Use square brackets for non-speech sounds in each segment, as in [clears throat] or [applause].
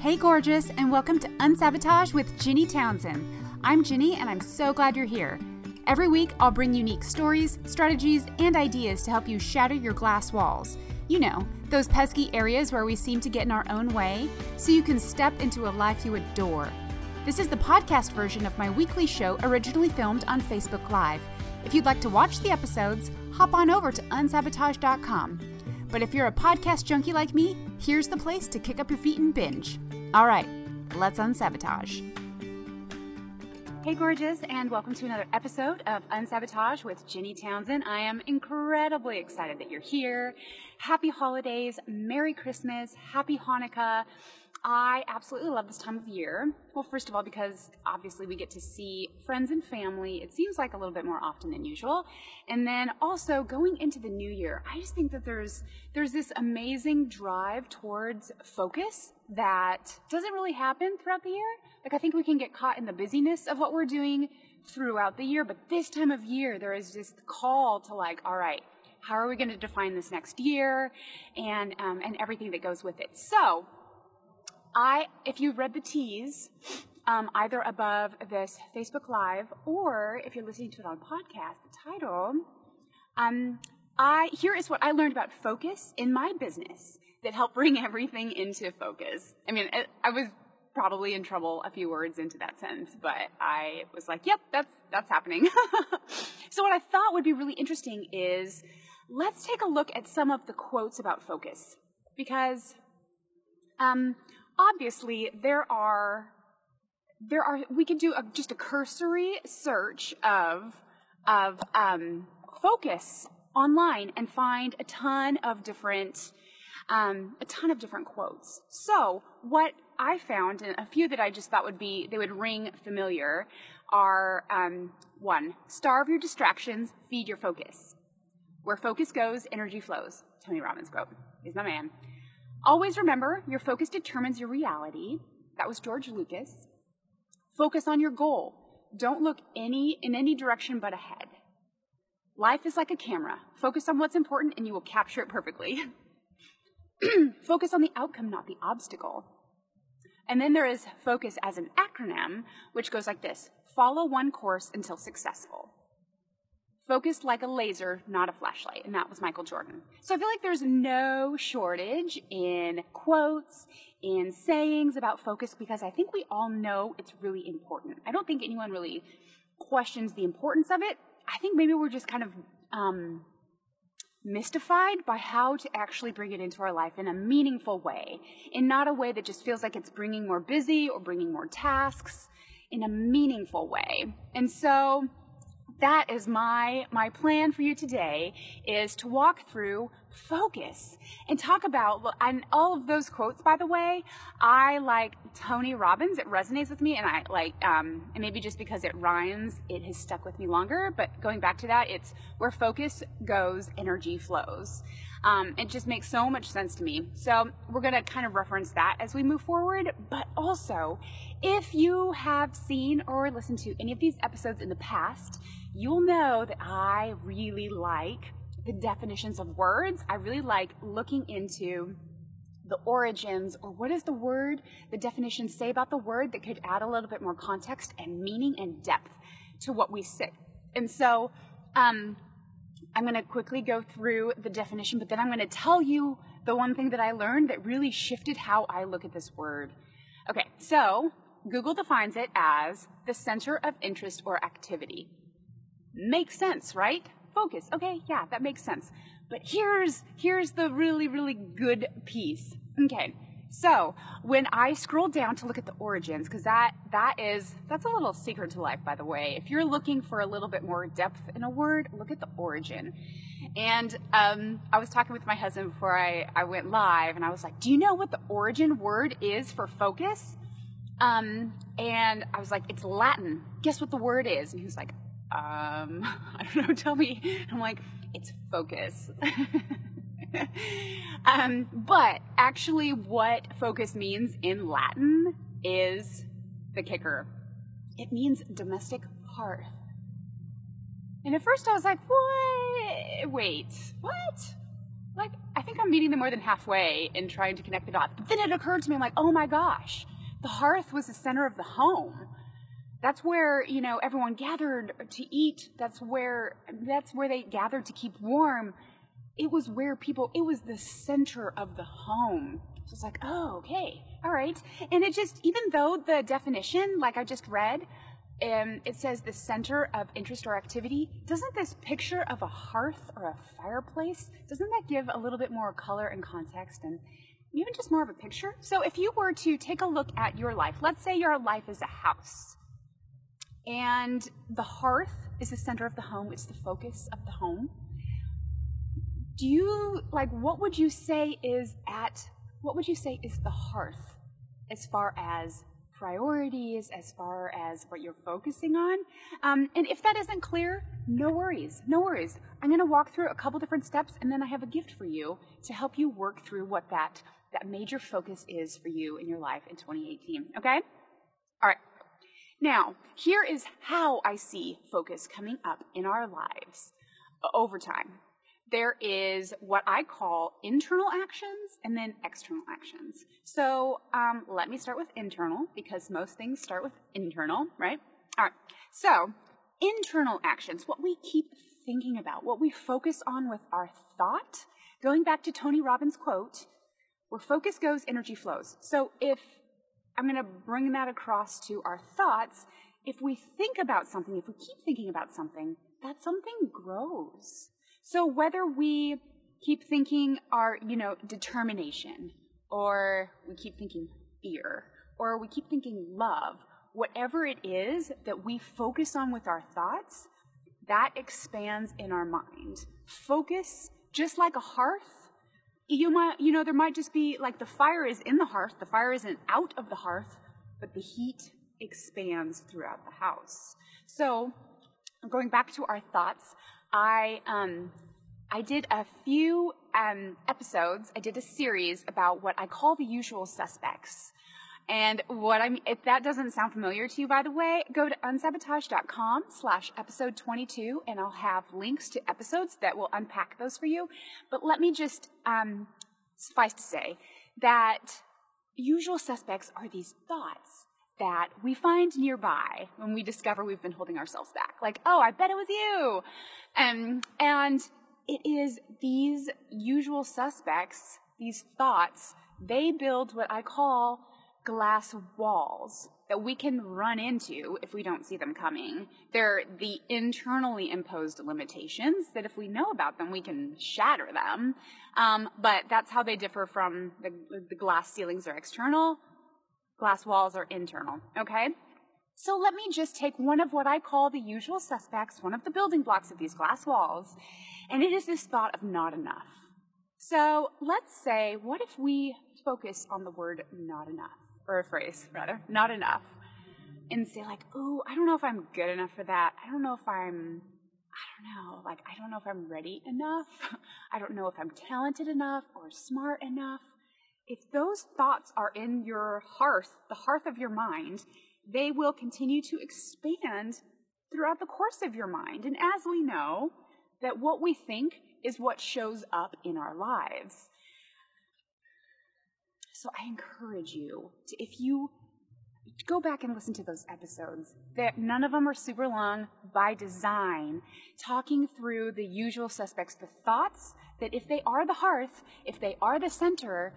Hey, gorgeous, and welcome to Unsabotage with Ginny Townsend. I'm Ginny, and I'm so glad you're here. Every week, I'll bring unique stories, strategies, and ideas to help you shatter your glass walls. You know, those pesky areas where we seem to get in our own way, so you can step into a life you adore. This is the podcast version of my weekly show originally filmed on Facebook Live. If you'd like to watch the episodes, hop on over to unsabotage.com. But if you're a podcast junkie like me, here's the place to kick up your feet and binge. All right, let's unsabotage. Hey, gorgeous, and welcome to another episode of Unsabotage with Ginny Townsend. I am incredibly excited that you're here. Happy holidays, Merry Christmas, Happy Hanukkah. I absolutely love this time of year. Well, first of all, because obviously we get to see friends and family, it seems like a little bit more often than usual. And then also going into the new year, I just think that there's there's this amazing drive towards focus that doesn't really happen throughout the year. Like I think we can get caught in the busyness of what we're doing throughout the year, but this time of year there is this call to like, all right, how are we going to define this next year, and um, and everything that goes with it. So I, if you read the tease, um, either above this Facebook Live or if you're listening to it on podcast, the title, um, I here is what I learned about focus in my business that helped bring [laughs] everything into focus. I mean, it, I was probably in trouble a few words into that sentence, but I was like, "Yep, that's that's happening." [laughs] so what I thought would be really interesting is let's take a look at some of the quotes about focus because um, obviously there are there are we can do a, just a cursory search of of um, focus online and find a ton of different um, a ton of different quotes. So what I found, and a few that I just thought would be they would ring familiar, are um, one: starve your distractions, feed your focus. Where focus goes, energy flows. Tony Robbins quote. He's my man. Always remember your focus determines your reality. That was George Lucas. Focus on your goal. Don't look any in any direction but ahead. Life is like a camera. Focus on what's important and you will capture it perfectly. [clears throat] focus on the outcome, not the obstacle. And then there is focus as an acronym, which goes like this follow one course until successful focused like a laser, not a flashlight. And that was Michael Jordan. So I feel like there's no shortage in quotes, in sayings about focus because I think we all know it's really important. I don't think anyone really questions the importance of it. I think maybe we're just kind of um, mystified by how to actually bring it into our life in a meaningful way, in not a way that just feels like it's bringing more busy or bringing more tasks, in a meaningful way. And so that is my my plan for you today is to walk through focus and talk about and all of those quotes by the way i like tony robbins. It resonates with me and i like um and maybe just because it rhymes it has stuck with me longer. But going back to that it's where focus goes energy flows. Um, it just makes so much sense to me. So we're going to kind of reference that as we move forward. But also if you have seen or listened to any of these episodes in the past you'll know that I really like the definitions of words. I really like looking into the origins or what does the word, the definition say about the word that could add a little bit more context and meaning and depth to what we say. And so, um, I'm going to quickly go through the definition, but then I'm going to tell you the one thing that I learned that really shifted how I look at this word. Okay, so Google defines it as the center of interest or activity. Makes sense, right? Focus. Okay, yeah, that makes sense. But here's here's the really really good piece. Okay. So, when I scroll down to look at the origins cuz that that is that's a little secret to life by the way. If you're looking for a little bit more depth in a word, look at the origin. And um, I was talking with my husband before I, I went live, and I was like, Do you know what the origin word is for focus? Um, and I was like, It's Latin. Guess what the word is? And he was like, um, [laughs] I don't know, tell me. I'm like, it's focus. [laughs] um, but actually, what focus means in Latin is the kicker. It means domestic hearth. And at first I was like, what? Wait, what? like, I think I'm meeting them more than halfway in trying to connect the dots. But then it occurred to me, I'm like, oh my gosh, the hearth was the center of the home. That's where, you know, everyone gathered to eat. That's where, that's where they gathered to keep warm. It was where people, it was the center of the home. So it's like, oh, okay, all right. And it just, even though the definition, like I just read, um, it says the center of interest or activity. Doesn't this picture of a hearth or a fireplace, doesn't that give a little bit more color and context and even just more of a picture? So if you were to take a look at your life, let's say your life is a house and the hearth is the center of the home, it's the focus of the home. Do you, like, what would you say is at, what would you say is the hearth as far as priorities, as far as what you're focusing on. Um, and if that isn't clear, no worries, no worries. I'm going to walk through a couple different steps, and then I have a gift for you to help you work through what that that major focus is for you in your life in 2018. Okay? All right. Now, here is how I see focus coming up in our lives over time there is what I call internal actions and then external actions. So um, let me start with internal because most things start with internal, right? All right. So internal actions, what we keep thinking about, what we focus on with our thought. Going back to Tony Robbins' quote, where focus goes, energy flows. So if I'm going to bring that across to our thoughts, if we think about something, if we keep thinking about something, that something grows. So whether we keep thinking our, you know, determination, or we keep thinking fear, or we keep thinking love, whatever it is that we focus on with our thoughts, that expands in our mind. Focus, just like a hearth, you might, you know, there might just be like the fire is in the hearth, the fire isn't out of the hearth, but the heat expands throughout the house. So, going back to our thoughts, I um, I did a few um, episodes. I did a series about what I call the usual suspects. And what I'm, if that doesn't sound familiar to you, by the way, go to unsabotage.com slash episode 22 and I'll have links to episodes that will unpack those for you. But let me just, um, suffice to say that usual suspects are these thoughts that we find nearby when we discover we've been holding ourselves back. Like, oh, I bet it was you. Um, and it is these usual suspects, these thoughts, they build what I call glass walls that we can run into if we don't see them coming. They're the internally imposed limitations that if we know about them, we can shatter them. Um, but that's how they differ from the, the glass ceilings are external glass walls are internal, okay? So let me just take one of what I call the usual suspects, one of the building blocks of these glass walls, and it is this thought of not enough. So let's say, what if we focus on the word not enough, or a phrase rather, not enough, and say like, ooh, I don't know if I'm good enough for that. I don't know if I'm, I don't know, like, I don't know if I'm ready enough. [laughs] I don't know if I'm talented enough or smart enough if those thoughts are in your hearth, the hearth of your mind, they will continue to expand throughout the course of your mind. And as we know, that what we think is what shows up in our lives. So I encourage you to, if you go back and listen to those episodes, that none of them are super long by design, talking through the usual suspects, the thoughts that if they are the hearth, if they are the center,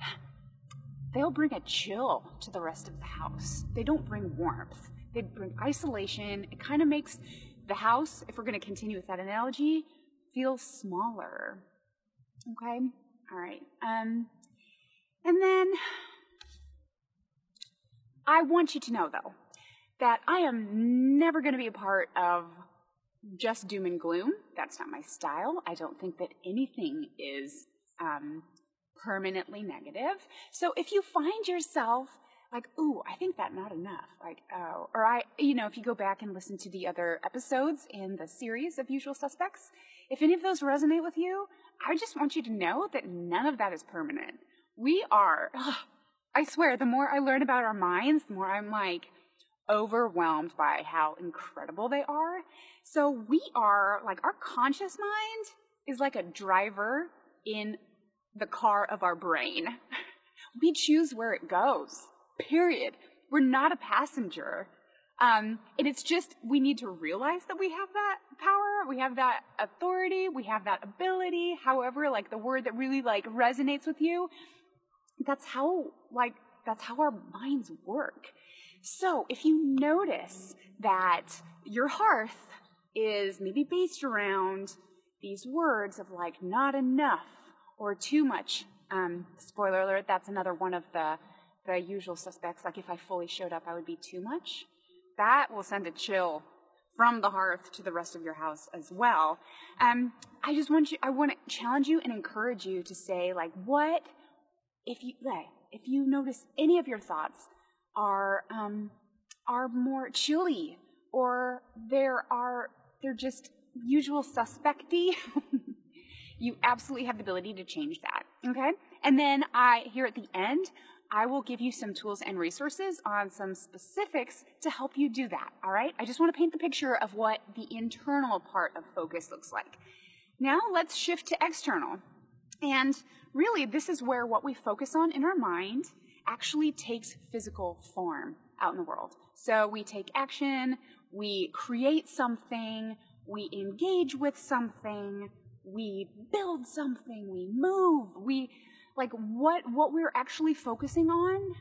[sighs] they'll bring a chill to the rest of the house. They don't bring warmth. They bring isolation. It kind of makes the house, if we're going to continue with that analogy, feel smaller. Okay? All right. Um, and then I want you to know, though, that I am never going to be a part of just doom and gloom. That's not my style. I don't think that anything is um, permanently negative. So if you find yourself like, ooh, I think that not enough, like, oh, or I, you know, if you go back and listen to the other episodes in the series of Usual Suspects, if any of those resonate with you, I just want you to know that none of that is permanent. We are, ugh, [sighs] I swear, the more I learn about our minds, the more I'm like overwhelmed by how incredible they are. So we are, like, our conscious mind is like a driver in the car of our brain. [laughs] we choose where it goes, period. We're not a passenger. Um, and it's just, we need to realize that we have that power, we have that authority, we have that ability, however, like the word that really like resonates with you. That's how, like, that's how our minds work. So if you notice that your hearth is maybe based around these words of like not enough or too much, um, spoiler alert, that's another one of the, the usual suspects. Like if I fully showed up, I would be too much that will send a chill from the hearth to the rest of your house as well. Um, I just want you, I want to challenge you and encourage you to say, like, what if you, like, if you notice any of your thoughts are, um, are more chilly or there are, they're just usual suspecty, [laughs] you absolutely have the ability to change that. Okay. And then I, here at the end, I will give you some tools and resources on some specifics to help you do that. All right. I just want to paint the picture of what the internal part of focus looks like. Now let's shift to external. And really, this is where what we focus on in our mind actually takes physical form out in the world. So we take action, we create something, we engage with something, we build something, we move, we like what what we're actually focusing on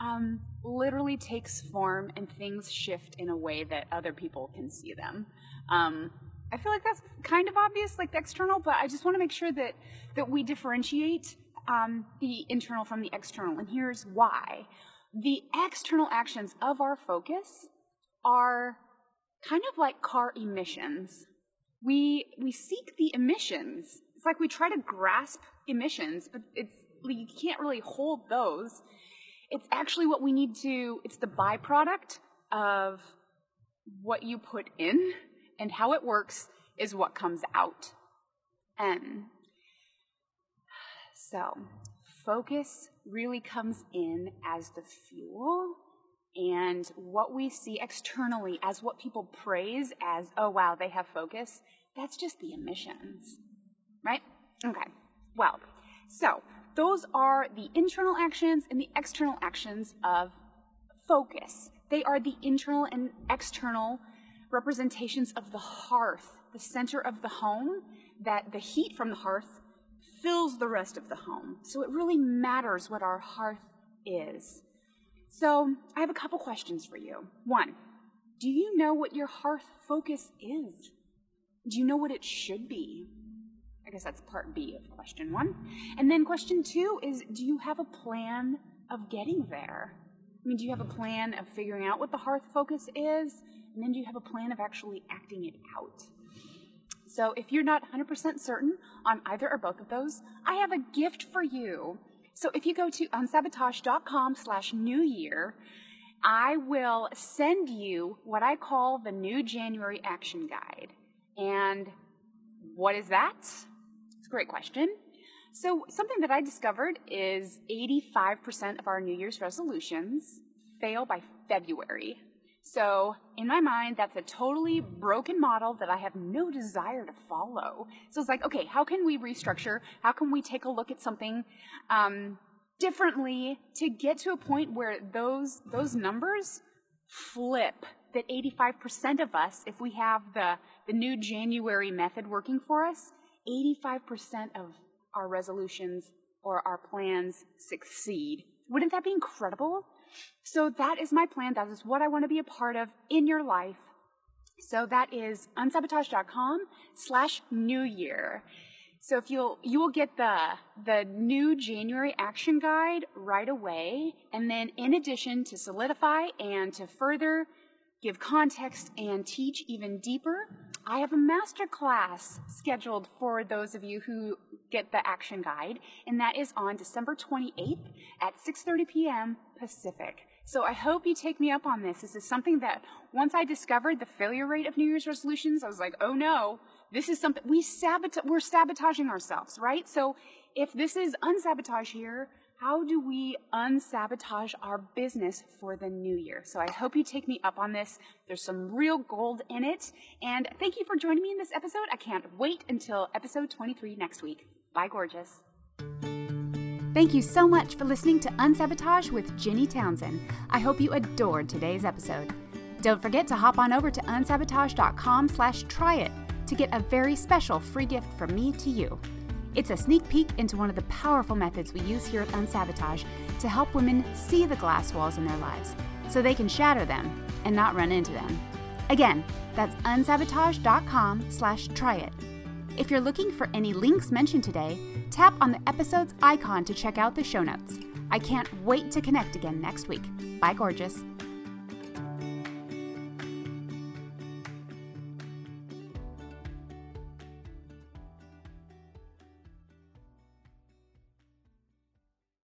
um, literally takes form and things shift in a way that other people can see them. Um, I feel like that's kind of obvious, like the external, but I just want to make sure that that we differentiate um, the internal from the external, and here's why: the external actions of our focus are kind of like car emissions. We we seek the emissions. It's like we try to grasp emissions, but it's you can't really hold those. It's actually what we need to, it's the byproduct of what you put in and how it works is what comes out. And so, focus really comes in as the fuel and what we see externally as what people praise as, oh wow, they have focus, that's just the emissions, right? Okay. Well, so those are the internal actions and the external actions of focus. They are the internal and external representations of the hearth, the center of the home, that the heat from the hearth fills the rest of the home. So it really matters what our hearth is. So I have a couple questions for you. One, do you know what your hearth focus is? Do you know what it should be? I guess that's part B of question one. And then question two is do you have a plan of getting there? I mean, do you have a plan of figuring out what the hearth focus is? And then do you have a plan of actually acting it out? So if you're not 100% certain on either or both of those, I have a gift for you. So if you go to unsabotage.com slash new year, I will send you what I call the new January action guide. And what is that? It's a great question. So, something that I discovered is 85% of our New Year's resolutions fail by February. So, in my mind, that's a totally broken model that I have no desire to follow. So, it's like, okay, how can we restructure? How can we take a look at something um, differently to get to a point where those, those numbers flip? That 85% of us, if we have the, the new January method working for us, 85% of our resolutions or our plans succeed. Wouldn't that be incredible? So that is my plan. That is what I want to be a part of in your life. So that is unsabotage.com slash new year. So if you'll, you will get the, the new January action guide right away. And then in addition to solidify and to further give context and teach even deeper, I have a master class scheduled for those of you who get the action guide, and that is on December 28th at 6:30 p.m. Pacific. So I hope you take me up on this. This is something that once I discovered the failure rate of New Year's resolutions, I was like, "Oh no, this is something we sabot- we're sabotaging ourselves, right?" So if this is unsabotage here, how do we unsabotage our business for the new year? So I hope you take me up on this. There's some real gold in it. And thank you for joining me in this episode. I can't wait until episode 23 next week. Bye, gorgeous. Thank you so much for listening to Unsabotage with Ginny Townsend. I hope you adored today's episode. Don't forget to hop on over to unsabotage.com slash try it to get a very special free gift from me to you. It's a sneak peek into one of the powerful methods we use here at Unsabotage to help women see the glass walls in their lives so they can shatter them and not run into them. Again, that's unsabotage.com slash try it. If you're looking for any links mentioned today, tap on the episode's icon to check out the show notes. I can't wait to connect again next week. Bye, gorgeous.